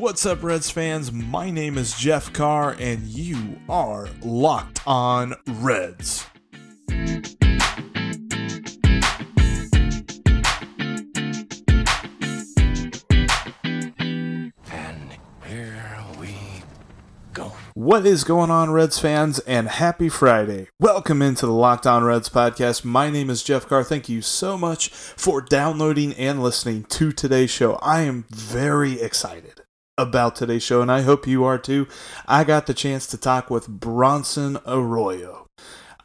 What's up, Reds fans? My name is Jeff Carr, and you are Locked On Reds. And here we go. What is going on, Reds fans, and happy Friday. Welcome into the Locked On Reds podcast. My name is Jeff Carr. Thank you so much for downloading and listening to today's show. I am very excited about today's show, and I hope you are too. I got the chance to talk with Bronson Arroyo.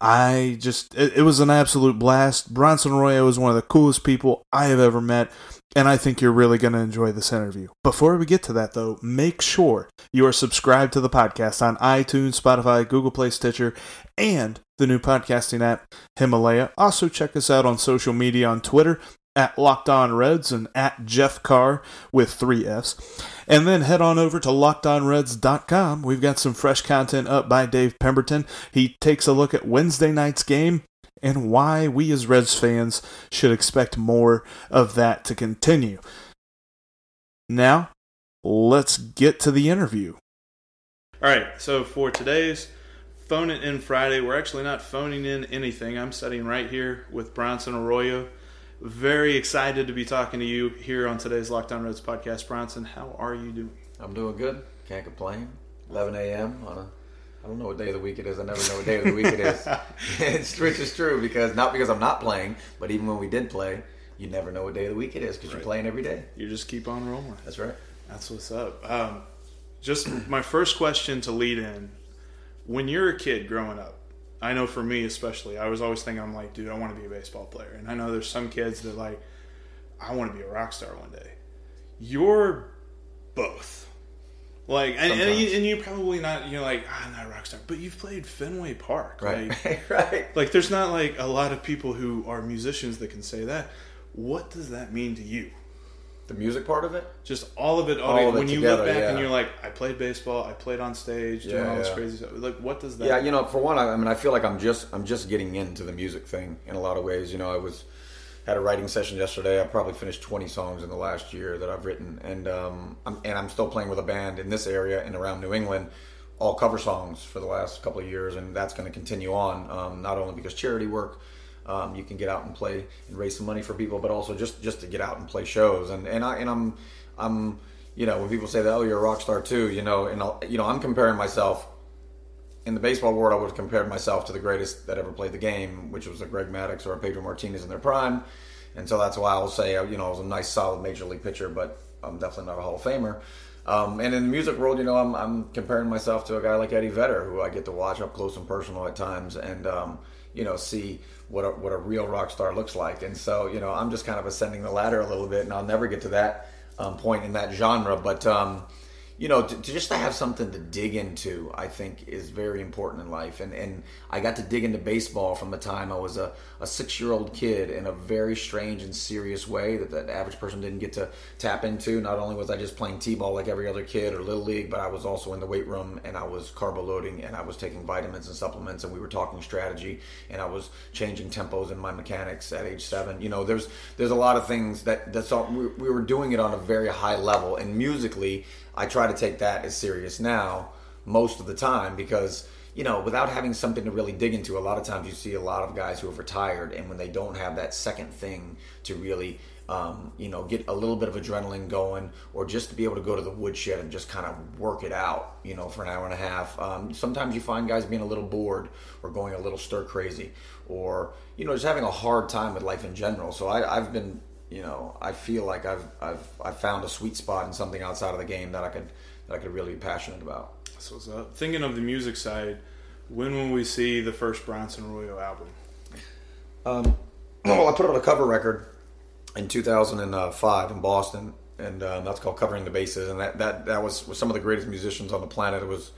I just, it, it was an absolute blast. Bronson Arroyo is one of the coolest people I have ever met, and I think you're really going to enjoy this interview. Before we get to that, though, make sure you are subscribed to the podcast on iTunes, Spotify, Google Play, Stitcher, and the new podcasting app, Himalaya. Also, check us out on social media on Twitter at Locked On Reds and at Jeff Carr with three F's. And then head on over to lockedonreds.com. We've got some fresh content up by Dave Pemberton. He takes a look at Wednesday night's game and why we as Reds fans should expect more of that to continue. Now, let's get to the interview. All right, so for today's Phone It In Friday, we're actually not phoning in anything. I'm sitting right here with Bronson Arroyo. Very excited to be talking to you here on today's Locked On Reds podcast. Bronson, how are you doing? I'm doing good. Can't complain. 11 a.m. on a. I don't know what day of the week it is. I never know what day of the week it is. it's which is true because not because I'm not playing, but even when we did play, you never know what day of the week it is because Right. you're playing every day. You just keep on rolling. That's right. That's what's up. Um, just my first question to lead in: When you're a kid growing up, I know for me especially, I was always thinking, I'm like, dude, I want to be a baseball player, and I know there's some kids that like, I want to be a rock star one day. You're both. Like, and, and, you, and you're probably not, you're like, ah, I'm not a rock star, but you've played Fenway Park, Right. Like, right. like, there's not like a lot of people who are musicians that can say that. What does that mean to you? The music part of it. just all of it. All, All of it when you together, look back and you're like, I played baseball, I played on stage, doing Yeah, all this yeah. crazy stuff. Like, what does that? Yeah, you know, for one, I, I mean, I feel like I'm just I'm just getting into the music thing in a lot of ways. You know, I was had a writing session yesterday. I probably finished 20 songs in the last year that I've written, and um, I'm, and I'm still playing with a band in this area and around New England, all cover songs for the last couple of years, and that's going to continue on. Um, not only because charity work. Um, you can get out and play and raise some money for people, but also just just to get out and play shows. And and I and I'm I'm you know when people say that oh you're a rock star too, you know, and I'll, you know I'm comparing myself in the baseball world, I would have compared myself to the greatest that ever played the game, which was a Greg Maddux or a Pedro Martinez in their prime. And so that's why I'll say, uh, you know, I was a nice, solid major league pitcher, but I'm definitely not a Hall of Famer. Um, and in the music world, you know, I'm, I'm comparing myself to a guy like Eddie Vedder, who I get to watch up close and personal at times, and um, you know, see what a, what a real rock star looks like. And so, you know, I'm just kind of ascending the ladder a little bit, and I'll never get to that um, point in that genre, but. Um, you know, to, to just to have something to dig into, I think is very important in life. And and I got to dig into baseball from the time I was a, a six year old kid in a very strange and serious way that the average person didn't get to tap into. Not only was I just playing t ball like every other kid or little league, but I was also in the weight room and I was carbo loading and I was taking vitamins and supplements and we were talking strategy and I was changing tempos in my mechanics at age seven. You know, there's there's a lot of things that that's all, we, we were doing it on a very high level and musically. I try to take that as serious now most of the time because you know without having something to really dig into a lot of times you see a lot of guys who have retired and when they don't have that second thing to really um, you know get a little bit of adrenaline going or just to be able to go to the woodshed and just kind of work it out you know for an hour and a half um, sometimes you find guys being a little bored or going a little stir crazy or you know just having a hard time with life in general. So I, i've been you know, I feel like I've I've I found a sweet spot in something outside of the game that I could that I could really be passionate about. So what's up. Thinking of the music side, when will we see the first Bronson Arroyo album? Um, well, I put out a cover record in 2005 in Boston, and um, that's called "Covering the Bases," and that that that was with some of the greatest musicians on the planet. It was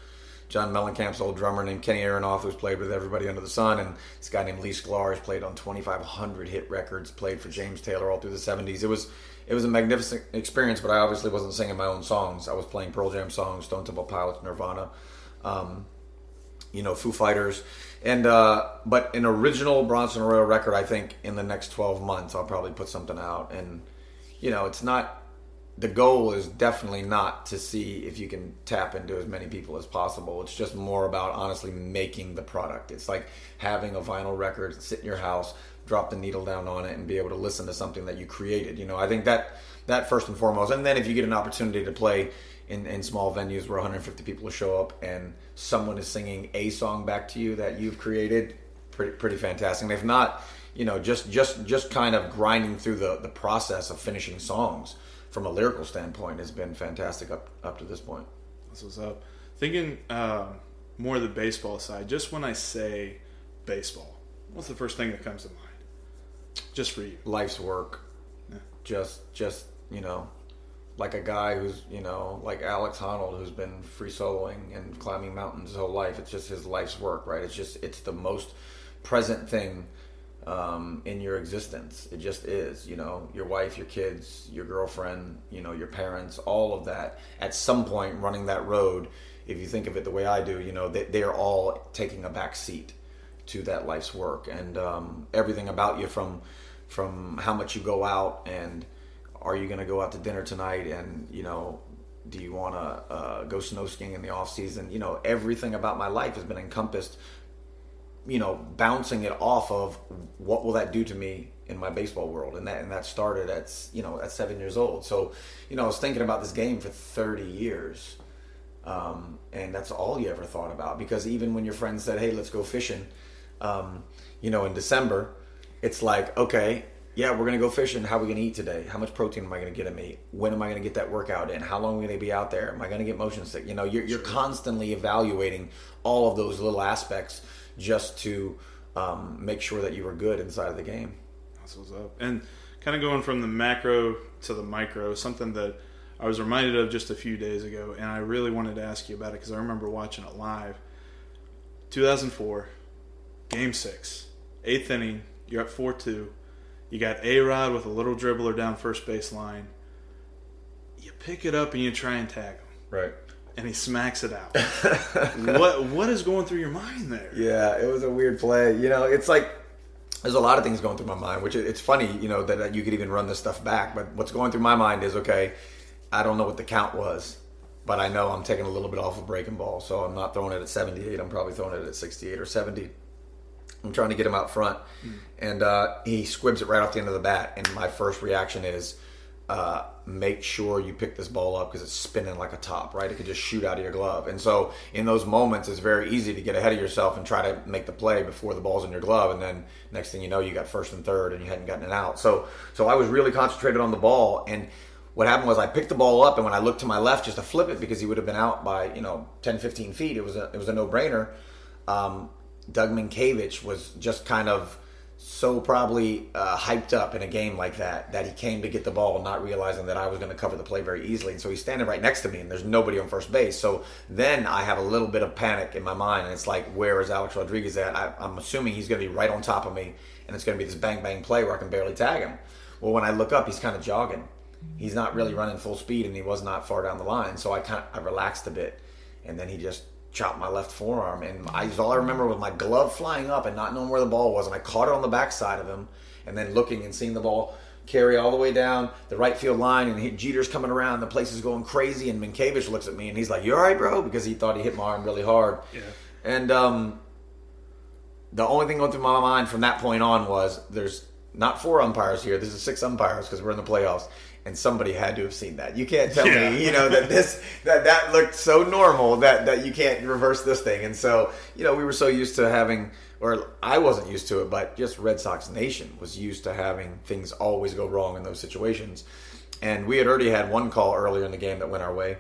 John Mellencamp's old drummer named Kenny Aronoff, who's played with everybody under the sun, and this guy named Lee Sklar has played on 2,500 hit records, played for James Taylor all through the 70s. It was it was a magnificent experience, but I obviously wasn't singing my own songs. I was playing Pearl Jam songs, Stone Temple Pilots, Nirvana, um, you know, Foo Fighters, and uh, but an original Bronson Arroyo record. I think in the next 12 months, I'll probably put something out, and you know, it's not the goal is definitely not to see if you can tap into as many people as possible. It's just more about honestly making the product. It's like having a vinyl record sit in your house, drop the needle down on it, and be able to listen to something that you created. You know, I think that that first and foremost. And then if you get an opportunity to play in, in small venues where 150 people show up and someone is singing a song back to you that you've created, pretty pretty fantastic. And if not, you know, just just just kind of grinding through the the process of finishing songs from a lyrical standpoint has been fantastic up up to this point. That's what's up. Thinking uh, more the baseball side. Just when I say baseball, what's the first thing that comes to mind? Just for you, life's work. Yeah. Just just you know, like a guy who's you know like Alex Honnold who's been free soloing and climbing mountains his whole life. It's just his life's work, right? It's just it's the most present thing um, in your existence. It just is, you know, your wife, your kids, your girlfriend, you know, your parents, all of that. At some point, running that road, if you think of it the way I do, you know, they, they are all taking a back seat to that life's work, and um, everything about you from from how much you go out and are you going to go out to dinner tonight, and you know. Do you want to uh, go snow skiing in the off season? You know, everything about my life has been encompassed you know, bouncing it off of what will that do to me in my baseball world, and that and that started at you know at seven years old. So, you know, I was thinking about this game for thirty years, um, and that's all you ever thought about. Because even when your friends said, "Hey, let's go fishing," um, you know, in December, it's like, okay, yeah, we're gonna go fishing. How are we gonna eat today? How much protein am I gonna get in me? When am I gonna get that workout in? How long am I gonna be out there? Am I gonna get motion sick? You know, you're, you're constantly evaluating all of those little aspects just to um, make sure that you were good inside of the game. That's what's up. And kind of going from the macro to the micro, something that I was reminded of just a few days ago, and I really wanted to ask you about it because I remember watching it live. 2004, Game Six, eighth inning. You're up four two. You got A Rod with a little dribbler down first base line. You pick it up and you try and tag him. Right and he smacks it out. what what is going through your mind there? Yeah, it was a weird play. You know, it's like there's a lot of things going through my mind, which it's funny, you know, that you could even run this stuff back. But what's going through my mind is okay, I don't know what the count was, but I know I'm taking a little bit off of breaking ball, so I'm not throwing it at 78. I'm probably throwing it at 68 or 70. I'm trying to get him out front, mm. and uh, he squibs it right off the end of the bat. And my first reaction is, uh, make sure you pick this ball up because it's spinning like a top, right? It could just shoot out of your glove. And so in those moments, it's very easy to get ahead of yourself and try to make the play before the ball's in your glove. And then next thing you know, you got first and third and you hadn't gotten it out. So, so I was really concentrated on the ball. And what happened was I picked the ball up and when I looked to my left just to flip it because he would have been out by, you know, 10, 15 feet, it was a, it was a no brainer. Um, Doug Mientkiewicz was just kind of, so probably uh, hyped up in a game like that that he came to get the ball, not realizing that I was going to cover the play very easily. And so he's standing right next to me, and there's nobody on first base. So then I have a little bit of panic in my mind, and it's like, where is Alex Rodriguez at? I, I'm assuming he's going to be right on top of me, and it's going to be this bang bang play where I can barely tag him. Well, when I look up, he's kind of jogging. He's not really running full speed, and he was not far down the line. So I kind of I relaxed a bit, and then he just chopped my left forearm, and I all I remember was my glove flying up and not knowing where the ball was, and I caught it on the backside of him, and then looking and seeing the ball carry all the way down the right field line, and he, Jeter's coming around, the place is going crazy, and Mientkiewicz looks at me and he's like, "You all right, bro?" Because he thought he hit my arm really hard. Yeah. And um, the only thing going through my mind from that point on was there's not four umpires here. There's six umpires because we're in the playoffs and somebody had to have seen that. You can't tell yeah. me, you know, that this that that looked so normal that that you can't reverse this thing. And so, you know, we were so used to having or I wasn't used to it, but just Red Sox Nation was used to having things always go wrong in those situations. And we had already had one call earlier in the game that went our way.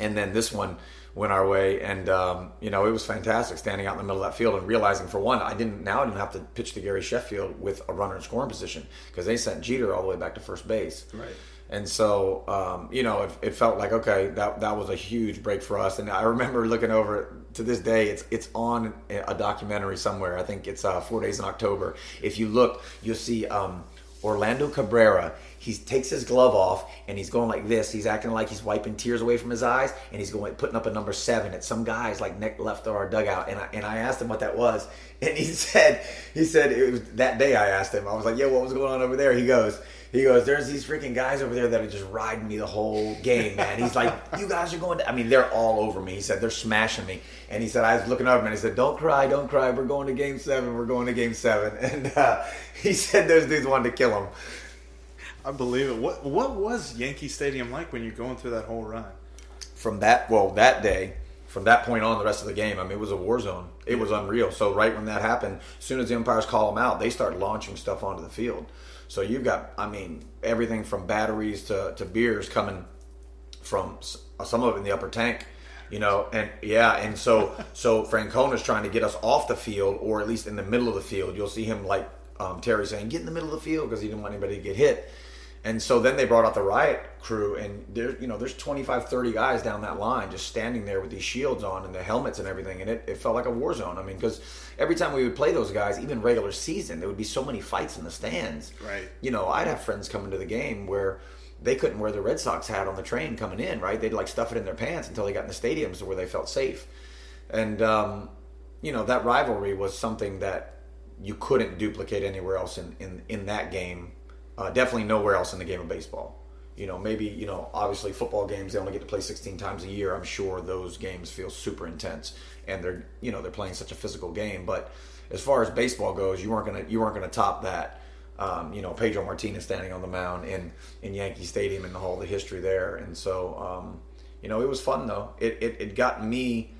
And then this one went our way, and um, you know it was fantastic standing out in the middle of that field and realizing for one, I didn't now I didn't have to pitch to Gary Sheffield with a runner in scoring position because they sent Jeter all the way back to first base. Right. And so, um, you know, it, it, felt like okay, that that was a huge break for us. And I remember looking over to this day. It's it's on a documentary somewhere. I think it's uh, Four Days in October. If you look, you'll see um, Orlando Cabrera. He takes his glove off and he's going like this. He's acting like he's wiping tears away from his eyes, and he's going putting up a number seven at some guys like neck left of our dugout. And I, and I asked him what that was, and he said he said it was that day. I asked him. I was like, yeah, what was going on over there? He goes he goes, "There's these freaking guys over there that are just riding me the whole game, man." He's like, "You guys are going to." I mean, they're all over me. He said they're smashing me, and he said I was looking over and he said, "Don't cry, don't cry. We're going to Game Seven. We're going to Game 7. And uh, he said those dudes wanted to kill him. I believe it. What What was Yankee Stadium like when you're going through that whole run? From that, well, that day, from that point on, the rest of the game, I mean, it was a war zone. It was unreal. So right when that happened, as soon as the umpires call them out, they start launching stuff onto the field. So you've got, I mean, everything from batteries to, to beers coming from some of it in the upper tank, you know, and yeah, and so so Francona's trying to get us off the field or at least in the middle of the field. You'll see him like um, Terry saying, "Get in the middle of the field" because he didn't want anybody to get hit. And so then they brought out the riot crew, and there, you know, there's 25, 30 guys down that line just standing there with these shields on and the helmets and everything, and it, it felt like a war zone. I mean, because every time we would play those guys, even regular season, there would be so many fights in the stands. Right. You know, I'd have friends coming to the game where they couldn't wear the Red Sox hat on the train coming in, right? They'd like stuff it in their pants until they got in the stadiums where they felt safe. And, um, you know, that rivalry was something that you couldn't duplicate anywhere else in, in, in that game uh, definitely nowhere else in the game of baseball. You know, maybe you know, obviously football games they only get to play 16 times a year. I'm sure those games feel super intense, and they're you know they're playing such a physical game. But as far as baseball goes, you weren't gonna you weren't gonna top that. Um, you know, Pedro Martinez standing on the mound in in Yankee Stadium and all the history there. And so, um, you know, it was fun though. It, it it got me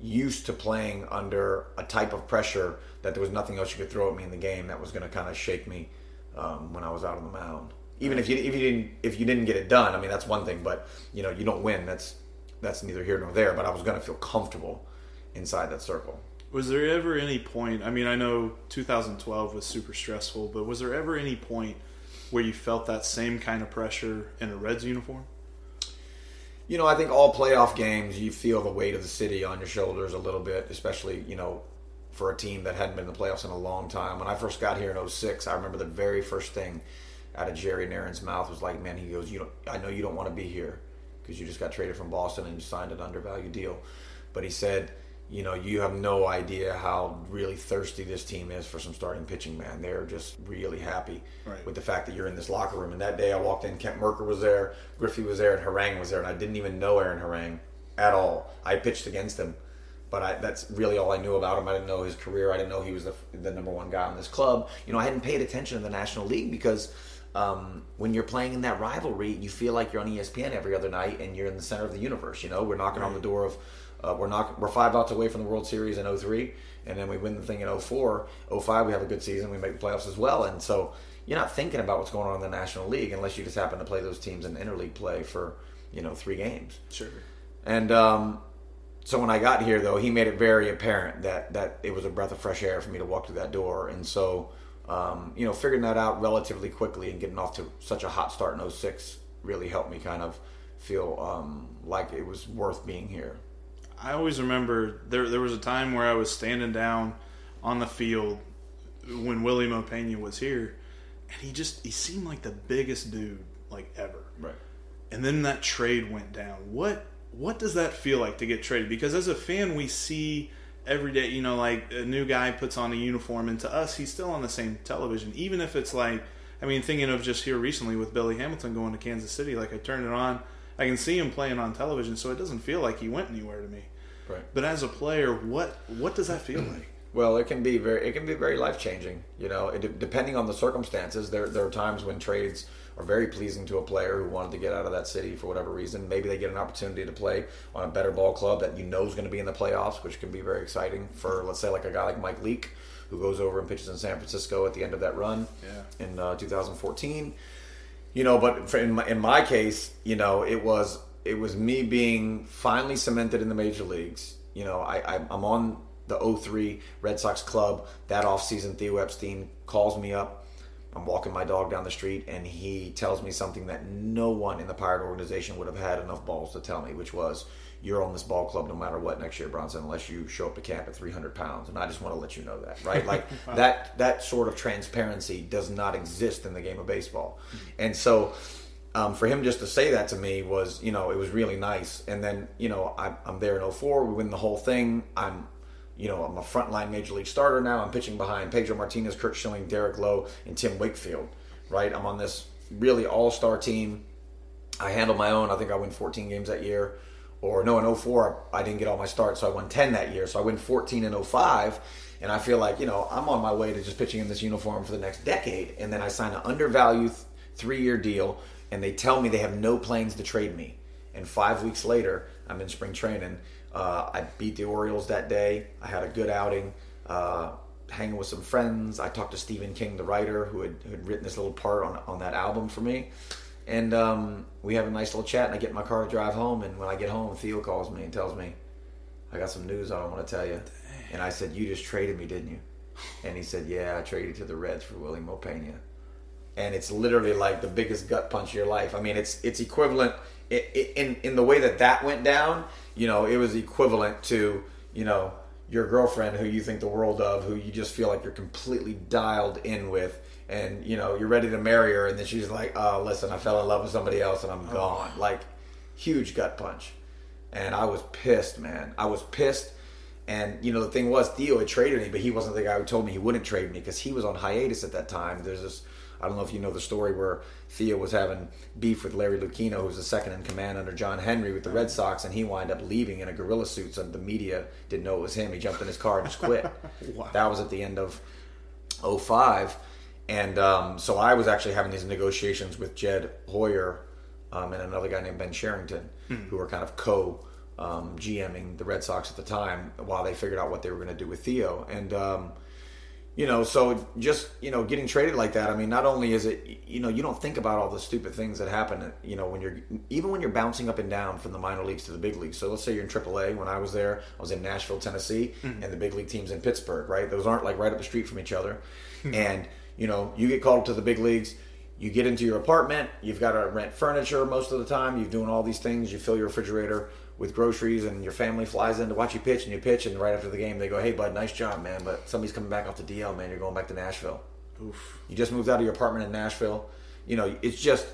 used to playing under a type of pressure that there was nothing else you could throw at me in the game that was going to kind of shake me um, when I was out on the mound. Even if you if you didn't if you didn't get it done, I mean that's one thing. But you know you don't win. That's that's neither here nor there. But I was going to feel comfortable inside that circle. Was there ever any point? I mean, I know 2012 was super stressful, but was there ever any point where you felt that same kind of pressure in a Reds uniform? You know, I think all playoff games you feel the weight of the city on your shoulders a little bit, especially you know for a team that hadn't been in the playoffs in a long time. When I first got here in 06, I remember the very first thing out of Jerry Narron's mouth was like, "Man, he goes, you don't. I know you don't want to be here because you just got traded from Boston and you signed an undervalued deal." But he said, "You know, you have no idea how really thirsty this team is for some starting pitching. Man, they're just really happy right. with the fact that you're in this locker room." And that day, I walked in. Kent Mercker was there, Griffey was there, and Harang was there, and I didn't even know Aaron Harang at all. I pitched against him but I, that's really all I knew about him. I didn't know his career. I didn't know he was the, the number one guy on this club. You know, I hadn't paid attention to the National League because um, when you're playing in that rivalry, you feel like you're on ESPN every other night and you're in the center of the universe. You know, we're knocking right. on the door of uh, we're not we're five outs away from the World Series in 03, and then we win the thing in 04. 05, we have a good season. We make the playoffs as well, and so you're not thinking about what's going on in the National League unless you just happen to play those teams in interleague play for you know three games. Sure. And um, so when I got here, though, he made it very apparent that that it was a breath of fresh air for me to walk through that door, and so um, you know, figuring that out relatively quickly and getting off to such a hot start in 06 really helped me kind of feel um, like it was worth being here. I always remember there there was a time where I was standing down on the field when Wily Mo Pena was here, and he just he seemed like the biggest dude like ever. Right. And then that trade went down. What what does that feel like to get traded? Because as a fan, we see every day, you know, like a new guy puts on a uniform, and to us, he's still on the same television. Even if it's like, I mean, thinking of just here recently with Billy Hamilton going to Kansas City, like I turn it on, I can see him playing on television, so it doesn't feel like he went anywhere to me. Right. But as a player, what what does that feel like? Well, it can be very it can be very life changing. You know, it, depending on the circumstances. There there are times when trades are very pleasing to a player who wanted to get out of that city for whatever reason. Maybe they get an opportunity to play on a better ball club that you know is going to be in the playoffs, which can be very exciting for, let's say, like a guy like Mike Leake, who goes over and pitches in San Francisco at the end of that run yeah. in uh, 2014. You know, but in my, in my case, you know, it was it was me being finally cemented in the major leagues. You know, I, I I'm on the 03 Red Sox club that offseason. Theo Epstein calls me up I'm walking my dog down the street, and he tells me something that no one in the Pirate organization would have had enough balls to tell me, which was, "You're on this ball club no matter what next year, Bronson, unless you show up to camp at 300 pounds." And I just want to let you know that, right? Like wow. that that sort of transparency does not exist in the game of baseball, and so. Um, for him just to say that to me was, you know, it was really nice. And then, you know, I, I'm there in 04. We win the whole thing. I'm you know, I'm a frontline major league starter now. I'm pitching behind Pedro Martinez, Curt Schilling, Derek Lowe, and Tim Wakefield. Right? I'm on this really all star team. I handle my own. I think I win 14 games that year. Or no, in 04, I didn't get all my starts, so I won 10 that year. So I win 14 in 05. And I feel like, you know, I'm on my way to just pitching in this uniform for the next decade. And then I sign an undervalued three year deal, and they tell me they have no plans to trade me. And five weeks later, I'm in spring training uh, I beat the Orioles that day. I had a good outing, uh, hanging with some friends. I talked to Stephen King, the writer, who had, who had written this little part on, on that album for me. And um, we have a nice little chat, and I get in my car to drive home. And when I get home, Theo calls me and tells me, I got some news I don't want to tell you. And I said, You just traded me, didn't you? And he said, Yeah, I traded to the Reds for Wily Mo Pena. And it's literally like the biggest gut punch of your life. I mean, it's it's equivalent in in the way that that went down you know, it was equivalent to, you know, your girlfriend who you think the world of, who you just feel like you're completely dialed in with, and you know, you're ready to marry her, and then she's like, "Oh, listen, I fell in love with somebody else, and I'm oh. gone." Like, huge gut punch, and I was pissed, man. I was pissed, and you know, the thing was, Theo had traded me, but he wasn't the guy who told me he wouldn't trade me because he was on hiatus at that time. There's this I don't know if you know the story where Theo was having beef with Larry Lucchino, who was the second in command under John Henry with the Red Sox, and he wound up leaving in a gorilla suit, so the media didn't know it was him. He jumped in his car and just quit. wow. That was at the end of 05. And um, so I was actually having these negotiations with Jed Hoyer um, and another guy named Ben Cherington, mm. who were kind of co um, GMing the Red Sox at the time while they figured out what they were going to do with Theo. And um, you know, so just you know, getting traded like that. I mean, not only is it you know, you don't think about all the stupid things that happen. You know, when you're even when you're bouncing up and down from the minor leagues to the big leagues. So let's say you're in AAA. When I was there, I was in Nashville, Tennessee, mm-hmm. and the big league teams in Pittsburgh. Right, those aren't like right up the street from each other. Mm-hmm. And you know, you get called to the big leagues. You get into your apartment. You've got to rent furniture most of the time. You're doing all these things. You fill your refrigerator with groceries and your family flies in to watch you pitch and you pitch and right after the game they go, hey bud, nice job man, but somebody's coming back off the DL man, you're going back to Nashville. Oof. You just moved out of your apartment in Nashville. You know, it's just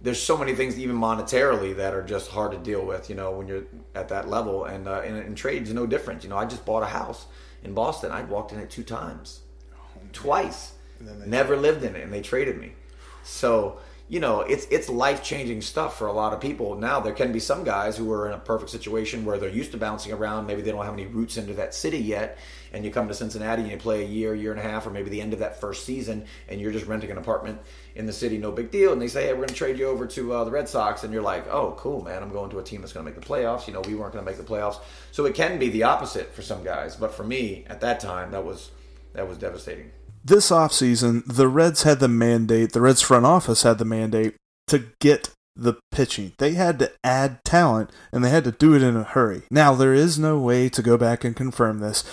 there's so many things even monetarily that are just hard to deal with. You know, when you're at that level and uh, and, and trade's no different. You know, I just bought a house in Boston. I walked in it two times, oh, twice. Never lived in it, and they traded me. So you know, it's it's life changing stuff for a lot of people. Now there can be some guys who are in a perfect situation where they're used to bouncing around. Maybe they don't have any roots into that city yet, and you come to Cincinnati and you play a year, year and a half, or maybe the end of that first season, and you're just renting an apartment in the city, no big deal. And they say, hey, we're going to trade you over to uh, the Red Sox, and you're like, oh, cool, man, I'm going to a team that's going to make the playoffs. You know, we weren't going to make the playoffs, so it can be the opposite for some guys. But for me, at that time, that was that was devastating this offseason, the Reds had the mandate, the Reds front office had the mandate to get the pitching. They had to add talent and they had to do it in a hurry. Now, there is no way to go back and confirm this,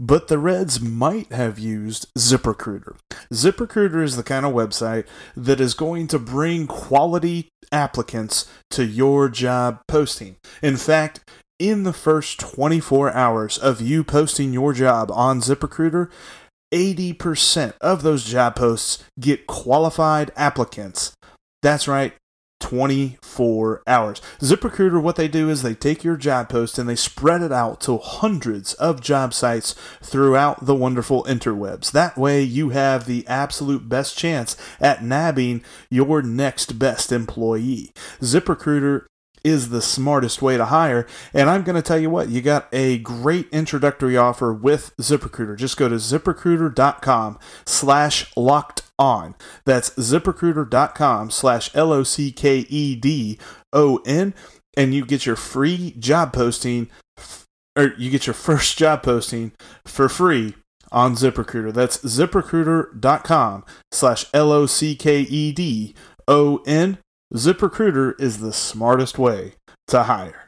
but the Reds might have used ZipRecruiter. ZipRecruiter is the kind of website that is going to bring quality applicants to your job posting. In fact, in the first 24 hours of you posting your job on ZipRecruiter, 80% of those job posts get qualified applicants. That's right, 24 hours. ZipRecruiter, what they do is they take your job post and they spread it out to hundreds of job sites throughout the wonderful interwebs. That way, you have the absolute best chance at nabbing your next best employee. ZipRecruiter is the smartest way to hire. And I'm going to tell you what, you got a great introductory offer with ZipRecruiter. Just go to ziprecruiter.com slash locked on. That's ziprecruiter.com slash L O C K E D O N. And you get your free job posting, or you get your first job posting for free on ZipRecruiter. That's ziprecruiter.com slash L O C K E D O N. ZipRecruiter is the smartest way to hire.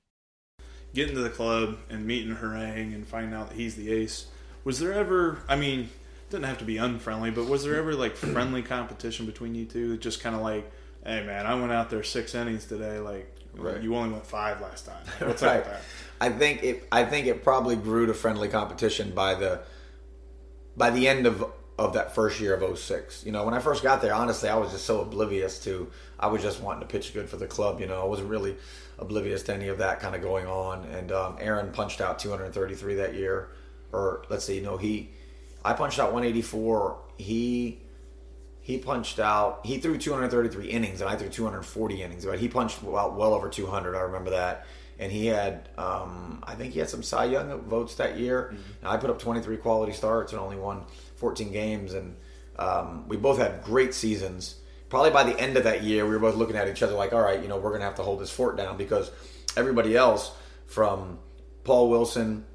getting to the club and meeting Harang and finding out that he's the ace. Was there ever? I mean, didn't have to be unfriendly, but was there ever like friendly competition between you two? Just kind of like, hey man, I went out there six innings today. Like, right. you only went five last time. What's right. up with that? I think it. I think it probably grew to friendly competition by the by the end of of that first year of 06. You know, when I first got there, honestly, I was just so oblivious to. I was just wanting to pitch good for the club. You know, I wasn't really oblivious to any of that kind of going on. And um, Aaron punched out 233 that year, or let's see, no, he, I punched out 184. He, he punched out. He threw 233 innings, and I threw 240 innings. But he punched well, well over 200. I remember that. And he had, um, I think he had some Cy Young votes that year. Mm-hmm. I put up 23 quality starts and only won 14 games. And um, we both had great seasons probably by the end of that year, we were both looking at each other like, all right, you know, we're going to have to hold this fort down because everybody else, from Paul Wilson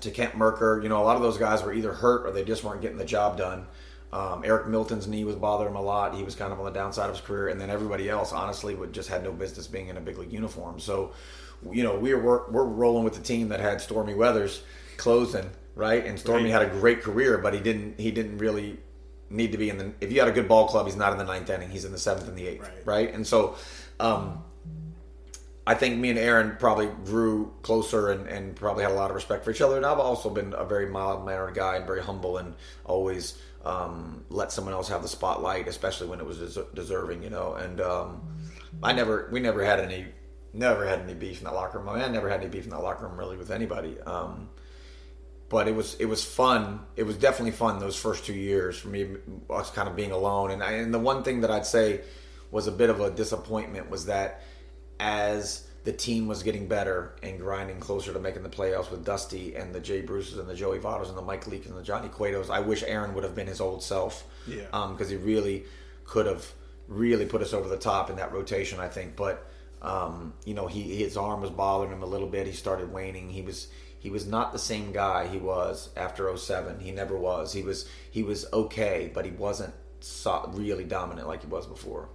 to Kent Mercker, you know, a lot of those guys were either hurt or they just weren't getting the job done. Um, Eric Milton's knee was bothering him a lot. He was kind of on the downside of his career, and then everybody else, honestly, would just had no business being in a big league uniform. So, you know, we were we're rolling with the team that had Stormy Weathers closing right, and Stormy right. had a great career, but he didn't he didn't really need to be in the. If you had a good ball club, he's not in the ninth inning. He's in the seventh and the eighth, right? right? And so, um, I think me and Aaron probably grew closer and, and probably had a lot of respect for each other. And I've also been a very mild mannered guy and very humble and always um, let someone else have the spotlight, especially when it was des- deserving, you know. And um, I never, we never had any, never had any beef in that locker room. I, mean, I never had any beef in that locker room really with anybody. Um, but it was it was fun. It was definitely fun those first two years for me, us kind of being alone. And I, and the one thing that I'd say was a bit of a disappointment was that as the team was getting better and grinding closer to making the playoffs with Dusty and the Jay Bruces and the Joey Vottos and the Mike Leake and the Johnny Cuetos, I wish Aaron would have been his old self. Yeah. Because um, he really could have really put us over the top in that rotation, I think. But um, you know, he his arm was bothering him a little bit. He started waning. He was he was not the same guy he was after 07 he never was. He was he was okay but he wasn't so, really dominant like he was before.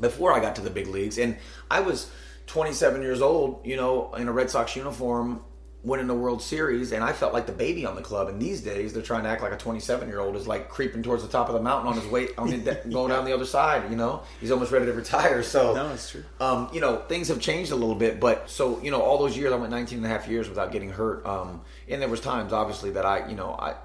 Before i got to the big leagues and i was 27 years old you know in a red sox uniform winning the World Series, and I felt like the baby on the club. And these days, they're trying to act like a 27 year old is like creeping towards the top of the mountain on his way, on his, going down the other side. You know, he's almost ready to retire. So, no, it's true. Um, you know, things have changed a little bit, but so you know, all those years I went 19 and a half years without getting hurt. Um, and there was times, obviously, that I, you know, I.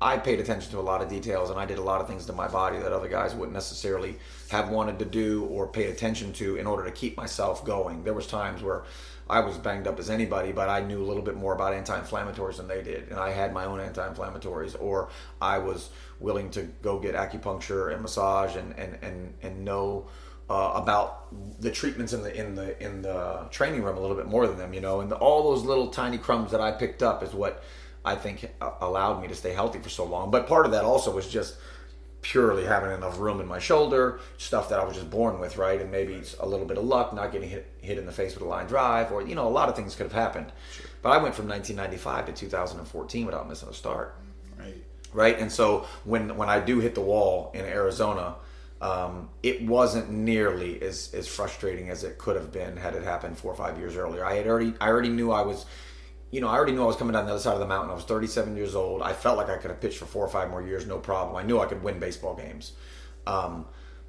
I paid attention to a lot of details and I did a lot of things to my body that other guys wouldn't necessarily have wanted to do or pay attention to in order to keep myself going. There was times where I was banged up as anybody, but I knew a little bit more about anti-inflammatories than they did, and I had my own anti-inflammatories, or I was willing to go get acupuncture and massage and and and and know uh, about the treatments in the in the in the training room a little bit more than them, you know, and the, all those little tiny crumbs that I picked up is what I think allowed me to stay healthy for so long. But part of that also was just purely having enough room in my shoulder, stuff that I was just born with, right? And maybe it's a little bit of luck, not getting hit, hit in the face with a line drive, or, you know, a lot of things could have happened. Sure. But I went from 1995 to 2014 without missing a start. Right. Right. And so when, when I do hit the wall in Arizona, um, it wasn't nearly as, as frustrating as it could have been had it happened four or five years earlier. I had already, I already knew I was you know, I already knew I was coming down the other side of the mountain. I was 37 years old. I felt like I could have pitched for four or five more years, no problem. I knew I could win baseball games. Um,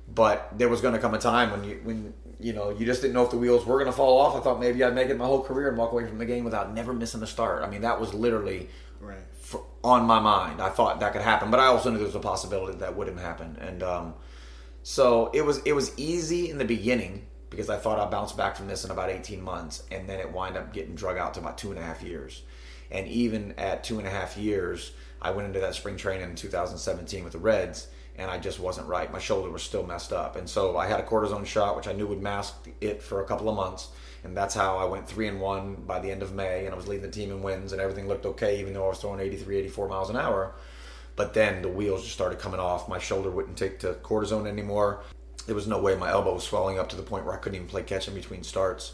but there was going to come a time when you, when you know, you just didn't know if the wheels were going to fall off. I thought maybe I'd make it my whole career and walk away from the game without never missing a start. I mean, that was literally right. for, on my mind. I thought that could happen, but I also knew there was a possibility that, that wouldn't happen. And um, so it was it was easy in the beginning because I thought I'd bounce back from this in about 18 months, and then it wind up getting drug out to about two and a half years. And even at two and a half years, I went into that spring training in 2017 with the Reds, and I just wasn't right. My shoulder was still messed up, and so I had a cortisone shot, which I knew would mask it for a couple of months. and that's how I went three and one by the end of May, and I was leading the team in wins, and everything looked okay, even though I was throwing 83, 84 miles an hour. But then the wheels just started coming off. My shoulder wouldn't take to cortisone anymore. There was no way my elbow was swelling up to the point where I couldn't even play catch in between starts.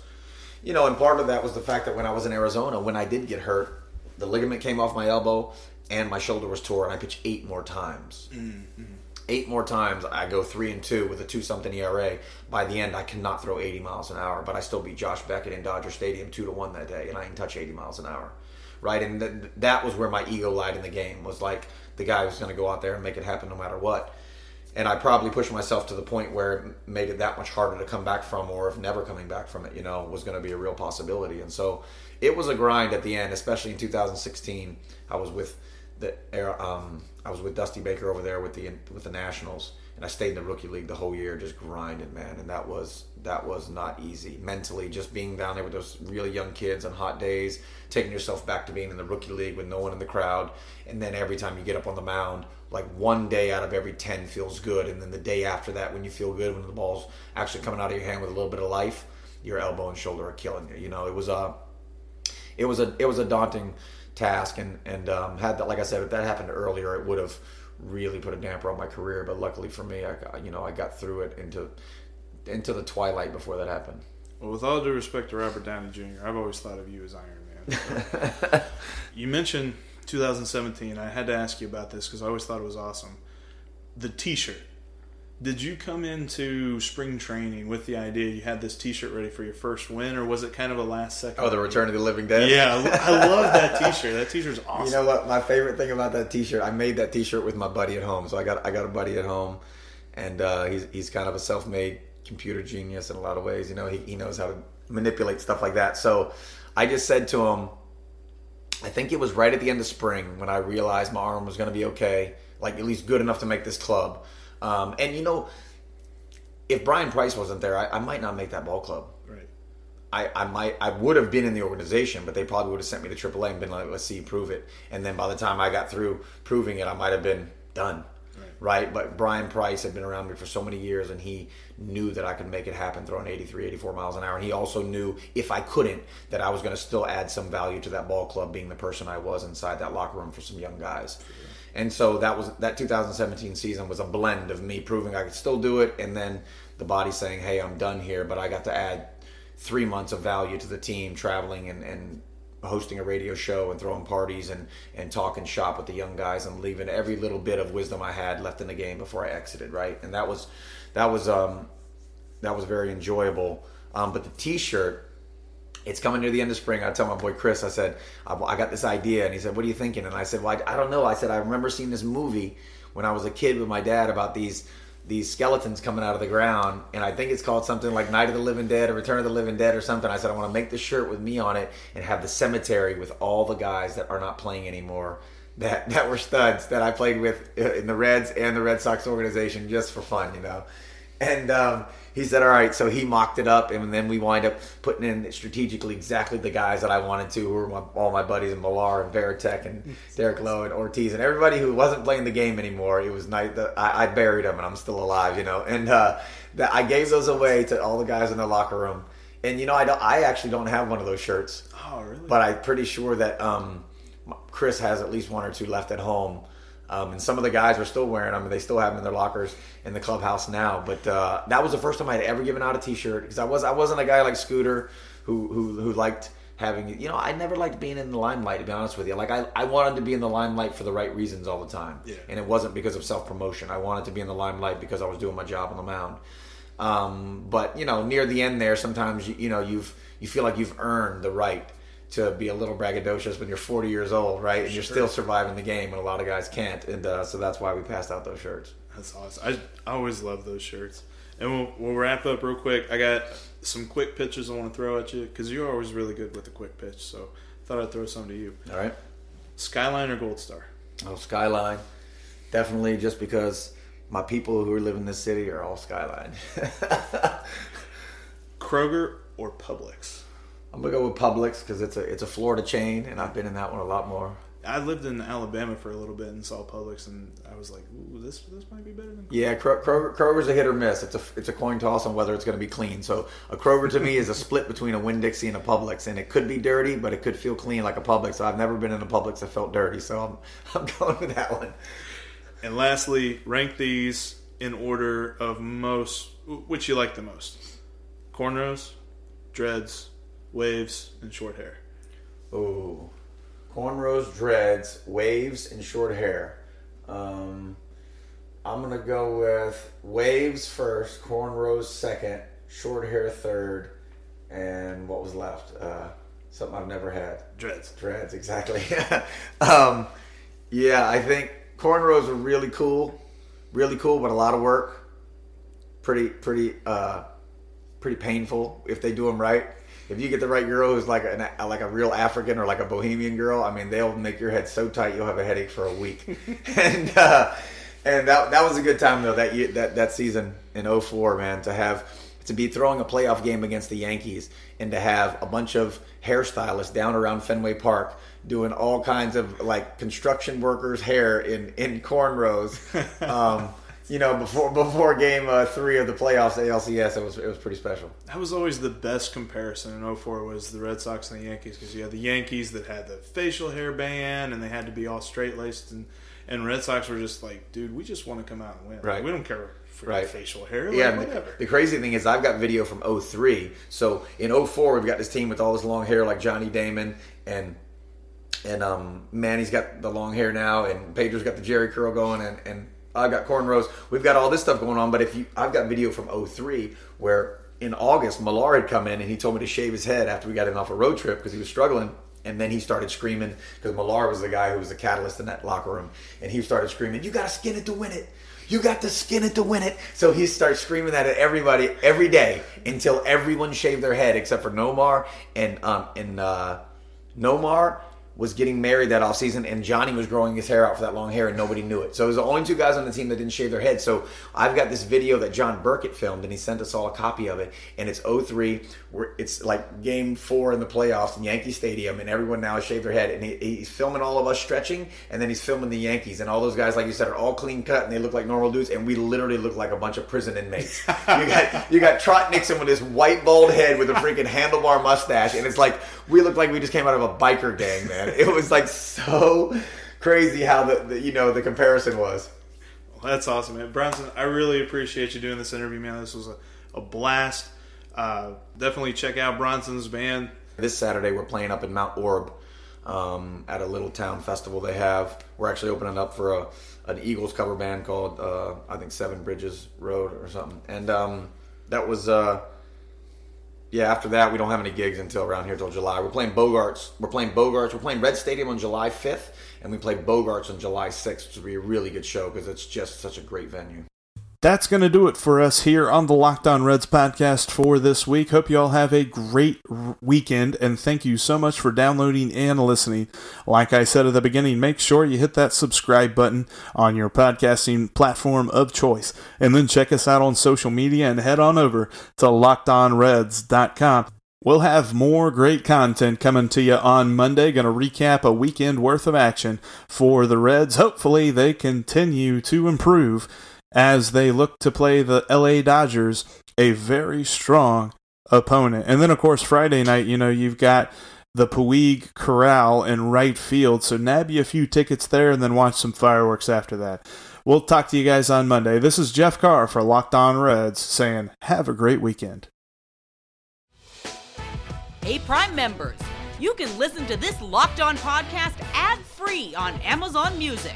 You know, and part of that was the fact that when I was in Arizona, when I did get hurt, the ligament came off my elbow and my shoulder was tore, and I pitched eight more times. Mm-hmm. Eight more times, I go three and two with a two something ERA. By the end, I cannot throw 80 miles an hour, but I still beat Josh Beckett in Dodger Stadium two to one that day, and I didn't touch 80 miles an hour, right? And th- that was where my ego lied in the game. Was like the guy who's going to go out there and make it happen no matter what. And I probably pushed myself to the point where it made it that much harder to come back from, or if never coming back from it, you know, was going to be a real possibility. And so it was a grind at the end, especially in 2016. I was with the um, I was with Dusty Baker over there with the with the Nationals, and I stayed in the rookie league the whole year, just grinding, man. And that was that was not easy mentally. Just being down there with those really young kids on hot days, taking yourself back to being in the rookie league with no one in the crowd, and then every time you get up on the mound, like one day out of every ten feels good, and then the day after that, when you feel good, when the ball's actually coming out of your hand with a little bit of life, your elbow and shoulder are killing you. You know, it was a it was a it was a daunting task, and and um, had that like I said, if that happened earlier, it would have really put a damper on my career. But luckily for me, I you know I got through it into into the twilight before that happened. Well, with all due respect to Robert Downey Jr., I've always thought of you as Iron Man. You mentioned 2017. I had to ask you about this because I always thought it was awesome. The T-shirt did you come into spring training with the idea you had this T-shirt ready for your first win, or was it kind of a last second? Oh, the Return of the Living Dead. Yeah, I love that T-shirt. That T-shirt's awesome. You know what? My favorite thing about that T-shirt, I made that T-shirt with my buddy at home. So I got I got a buddy at home, and uh, he's he's kind of a self-made computer genius in a lot of ways. You know, he he knows how to manipulate stuff like that. So I just said to him, I think it was right at the end of spring when I realized my arm was going to be okay, like at least good enough to make this club. Um, and you know, if Bryan Price wasn't there, I, I, might not make that ball club. Right. I, I might I would have been in the organization, but they probably would have sent me to AAA and been like, let's see you prove it. And then by the time I got through proving it, I might have been done. Right. right. But Bryan Price had been around me for so many years, and he knew that I could make it happen throwing 83, 84 miles an hour. And he also knew if I couldn't, that I was going to still add some value to that ball club, being the person I was inside that locker room for some young guys. And so that was that 2017 season was a blend of me proving I could still do it, and then the body saying, "Hey, I'm done here," but I got to add three months of value to the team, traveling and, and hosting a radio show and throwing parties and and talking shop with the young guys and leaving every little bit of wisdom I had left in the game before I exited. Right, and that was that was um that was very enjoyable. Um, but the T-shirt it's coming near the end of spring. I tell my boy Chris, I said, I got this idea. And he said, What are you thinking? And I said, Well, I, I, don't know. I said, I remember seeing this movie when I was a kid with my dad about these these skeletons coming out of the ground. And I think it's called something like Night of the Living Dead or Return of the Living Dead or something. I said, I want to make the shirt with me on it and have the cemetery with all the guys that are not playing anymore. That, that were studs that I played with in the Reds and the Red Sox organization just for fun, you know. And um, he said, "All right." So he mocked it up, and then we wind up putting in strategically exactly the guys that I wanted to, who were my, all my buddies in Millar and Varitek and Derek Lowe and Ortiz and everybody who wasn't playing the game anymore. It was night that I, I, buried them, and I'm still alive, you know. And uh, that I gave those away to all the guys in the locker room. And you know, I don't, I actually don't have one of those shirts. Oh, really? But I'm pretty sure that um, Chris has at least one or two left at home. Um, and some of the guys are still wearing them, and they still have them in their lockers in the clubhouse now. But uh, that was the first time I had ever given out a T-shirt because I was I wasn't a guy like Scooter who who who liked having you know I never liked being in the limelight to be honest with you. Like I I wanted to be in the limelight for the right reasons all the time, yeah. and it wasn't because of self promotion. I wanted to be in the limelight because I was doing my job on the mound. Um, but you know, near the end there, sometimes you, you know you've you feel like you've earned the right to be a little braggadocious when you're 40 years old, right? And you're still surviving the game, and a lot of guys can't. And uh, so that's why we passed out those shirts. That's awesome. I, I always love those shirts. And we'll, we'll wrap up real quick. I got some quick pitches I want to throw at you because you're always really good with the quick pitch. So I thought I'd throw some to you. All right. Skyline or Gold Star? Oh, Skyline. Definitely just because my people who live in this city are all Skyline. Kroger or Publix? I'm gonna go with Publix because it's a it's a Florida chain, and I've been in that one a lot more. I lived in Alabama for a little bit and saw Publix, and I was like, "Ooh, this this might be better than." Yeah, Kro- Kroger, Kroger's a hit or miss. It's a it's a coin toss on whether it's going to be clean. So a Kroger to me is a split between a Winn Dixie and a Publix, and it could be dirty, but it could feel clean like a Publix. So I've never been in a Publix that felt dirty, so I'm I'm going with that one. And lastly, rank these in order of most which you like the most: cornrows, dreads, waves, and short hair. Ooh, cornrows, dreads, waves, and short hair. Um, I'm gonna go with waves first, cornrows second, short hair third, and what was left? Uh, something I've never had. Dreads. Dreads, exactly. um, yeah, I think cornrows are really cool, really cool, but a lot of work. Pretty, pretty, uh, pretty painful if they do them right. If you get the right girl who's like an, like a real African or like a Bohemian girl, I mean, they'll make your head so tight you'll have a headache for a week. and uh, and that that was a good time though that year, that that season in 04, man, to have to be throwing a playoff game against the Yankees and to have a bunch of hairstylists down around Fenway Park doing all kinds of like construction workers' hair in in cornrows. Um, you know, before before game uh, three of the playoffs, ALCS, it was it was pretty special. That was always the best comparison in 04 was the Red Sox and the Yankees because you had the Yankees that had the facial hair ban and they had to be all straight laced and and Red Sox were just like, dude, we just want to come out and win. Right. We don't care for Right. your facial hair. Like, Yeah, and the, the crazy thing is I've got video from 03. So in 04, we've got this team with all this long hair like Johnny Damon and and um, Manny's got the long hair now and Pedro's got the Jheri curl going and, and I've got cornrows. We've got all this stuff going on, but if you I've got video from 03 where in August Millar had come in and he told me to shave his head after we got in off a road trip because he was struggling. And then he started screaming because Millar was the guy who was the catalyst in that locker room. And he started screaming, "You got to skin it to win it! You got to skin it to win it!" So he starts screaming that at everybody every day until everyone shaved their head except for Nomar and um and uh, Nomar was getting married that off season, and Johnny was growing his hair out for that long hair, and nobody knew it. So it was the only two guys on the team that didn't shave their heads. So I've got this video that John Burkett filmed, and he sent us all a copy of it. And it's 03, where it's like game four in the playoffs in Yankee Stadium, and everyone now has shaved their head. And he, he's filming all of us stretching, and then he's filming the Yankees, and all those guys, like you said, are all clean cut, and they look like normal dudes, and we literally look like a bunch of prison inmates. you got you got Trot Nixon with his white bald head with a freaking handlebar mustache, and it's like we look like we just came out of a biker gang, man. It was like so crazy how the, the you know the comparison was. Well, that's awesome, man. Bronson, I really appreciate you doing this interview, man. This was a, a blast. Uh, definitely check out Bronson's band. This Saturday we're playing up in Mount Orab um, at a little town festival they have. We're actually opening up for a an Eagles cover band called uh, I think Seven Bridges Road or something, and um, that was. Uh, yeah, after that, we don't have any gigs until around here till July. We're playing Bogarts. We're playing Bogarts. We're playing Red Stadium on July 5th, and we play Bogarts on July 6th, which will be a really good show because it's just such a great venue. That's going to do it for us here on the Locked On Reds podcast for this week. Hope you all have a great weekend, and thank you so much for downloading and listening. Like I said at the beginning, make sure you hit that subscribe button on your podcasting platform of choice, and then check us out on social media and head on over to lockedonreds.com. We'll have more great content coming to you on Monday. Going to recap a weekend worth of action for the Reds. Hopefully, they continue to improve as they look to play the LA Dodgers, a very strong opponent. And then, of course, Friday night, you know, you've got the Puig Corral in right field. So nab you a few tickets there and then watch some fireworks after that. We'll talk to you guys on Monday. This is Jeff Carr for Locked On Reds saying, have a great weekend. Hey, Prime members, you can listen to this Locked On podcast ad free on Amazon Music.